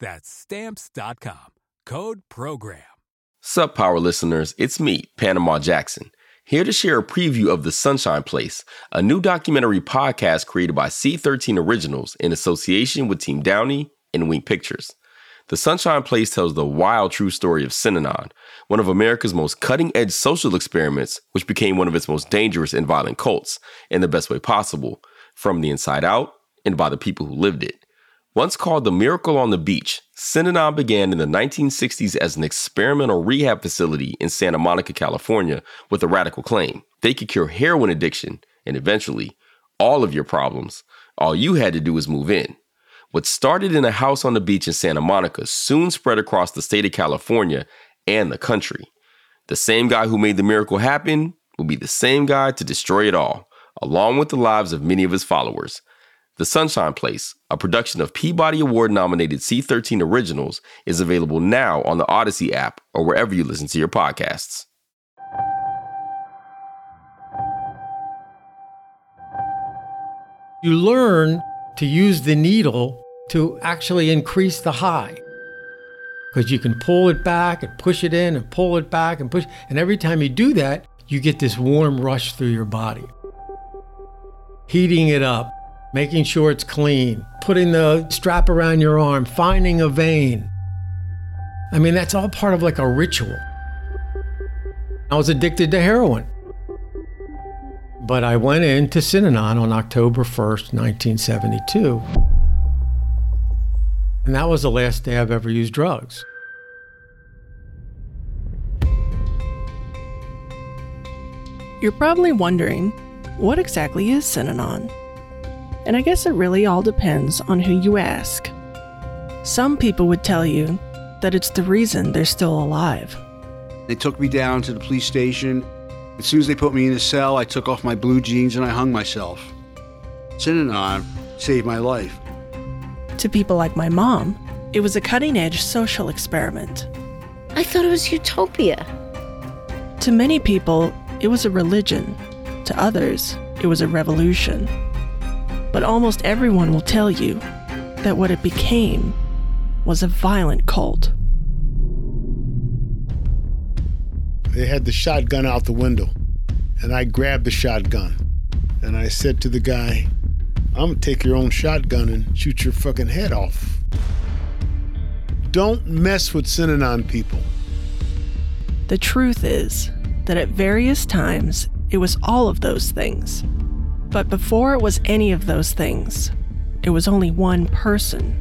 That's stamps.com. Code program. Sup, power listeners, it's me, Panama Jackson, here to share a preview of The Sunshine Place, a new documentary podcast created by C13 Originals in association with Team Downey and Wink Pictures. The Sunshine Place tells the wild true story of Synanon, one of America's most cutting edge social experiments, which became one of its most dangerous and violent cults, in the best way possible, from the inside out and by the people who lived it. Once called the Miracle on the Beach, Synanon began in the 1960s as an experimental rehab facility in Santa Monica, California, with a radical claim. They could cure heroin addiction and eventually all of your problems. All you had to do was move in. What started in a house on the beach in Santa Monica soon spread across the state of California and the country. The same guy who made the miracle happen will be the same guy to destroy it all, along with the lives of many of his followers. The Sunshine Place, a production of Peabody Award nominated C13 Originals, is available now on the Odyssey app or wherever you listen to your podcasts. You learn to use the needle to actually increase the high. Because you can pull it back and push it in and pull it back and push. And every time you do that, you get this warm rush through your body. Heating it up, making sure it's clean, putting the strap around your arm, finding a vein. I mean, that's all part of like a ritual. I was addicted to heroin. But I went into Synanon on October 1st, 1972. And that was the last day I've ever used drugs. You're probably wondering, what exactly is Synanon? And I guess it really all depends on who you ask. Some people would tell you that it's the reason they're still alive. They took me down to the police station as soon as they put me in a cell, I took off my blue jeans and I hung myself. Synanon saved my life. To people like my mom, it was a cutting edge social experiment. I thought it was utopia. To many people, it was a religion. To others, it was a revolution. But almost everyone will tell you that what it became was a violent cult. They had the shotgun out the window, and I grabbed the shotgun. And I said to the guy, I'm gonna take your own shotgun and shoot your fucking head off. Don't mess with Synanon people. The truth is that at various times, it was all of those things. But before it was any of those things, it was only one person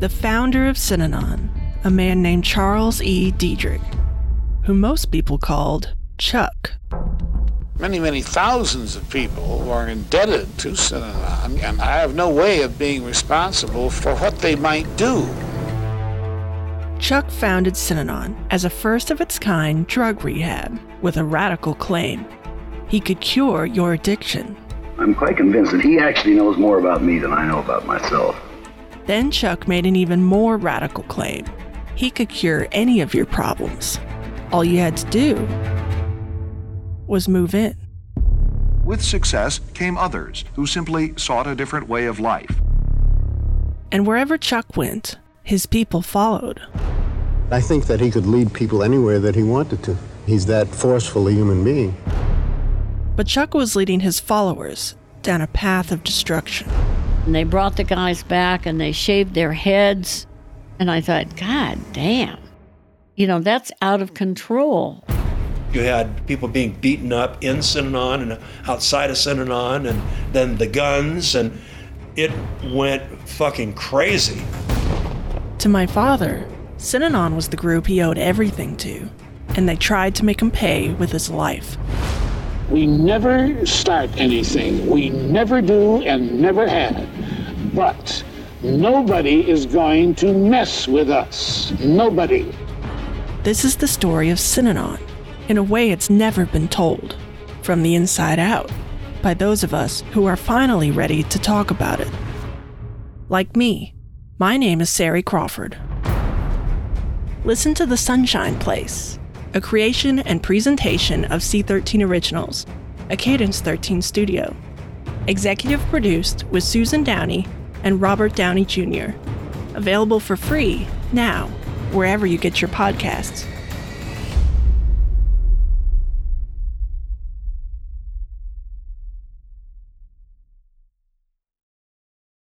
the founder of Synanon, a man named Charles E. Dederich, who most people called Chuck. Many, many thousands of people are indebted to Synanon, and I have no way of being responsible for what they might do. Chuck founded Synanon as a first of its kind drug rehab with a radical claim. He could cure your addiction. I'm quite convinced that he actually knows more about me than I know about myself. Then Chuck made an even more radical claim. He could cure any of your problems. All you had to do was move in. With success came others who simply sought a different way of life. And wherever Chuck went, his people followed. I think that he could lead people anywhere that he wanted to. He's that forceful a human being. But Chuck was leading his followers down a path of destruction. And they brought the guys back and they shaved their heads. And I thought, God damn. You know, that's out of control. You had people being beaten up in Synanon and outside of Synanon, and then the guns, and it went fucking crazy. To my father, Synanon was the group he owed everything to, and they tried to make him pay with his life. We never start anything. We never do and never have. But nobody is going to mess with us. Nobody. This is the story of Synanon in a way it's never been told, from the inside out, by those of us who are finally ready to talk about it. Like me, my name is Sari Crawford. Listen to The Sunshine Place, a creation and presentation of C13 Originals, a Cadence 13 studio. Executive produced with Susan Downey and Robert Downey Jr. Available for free now, wherever you get your podcasts.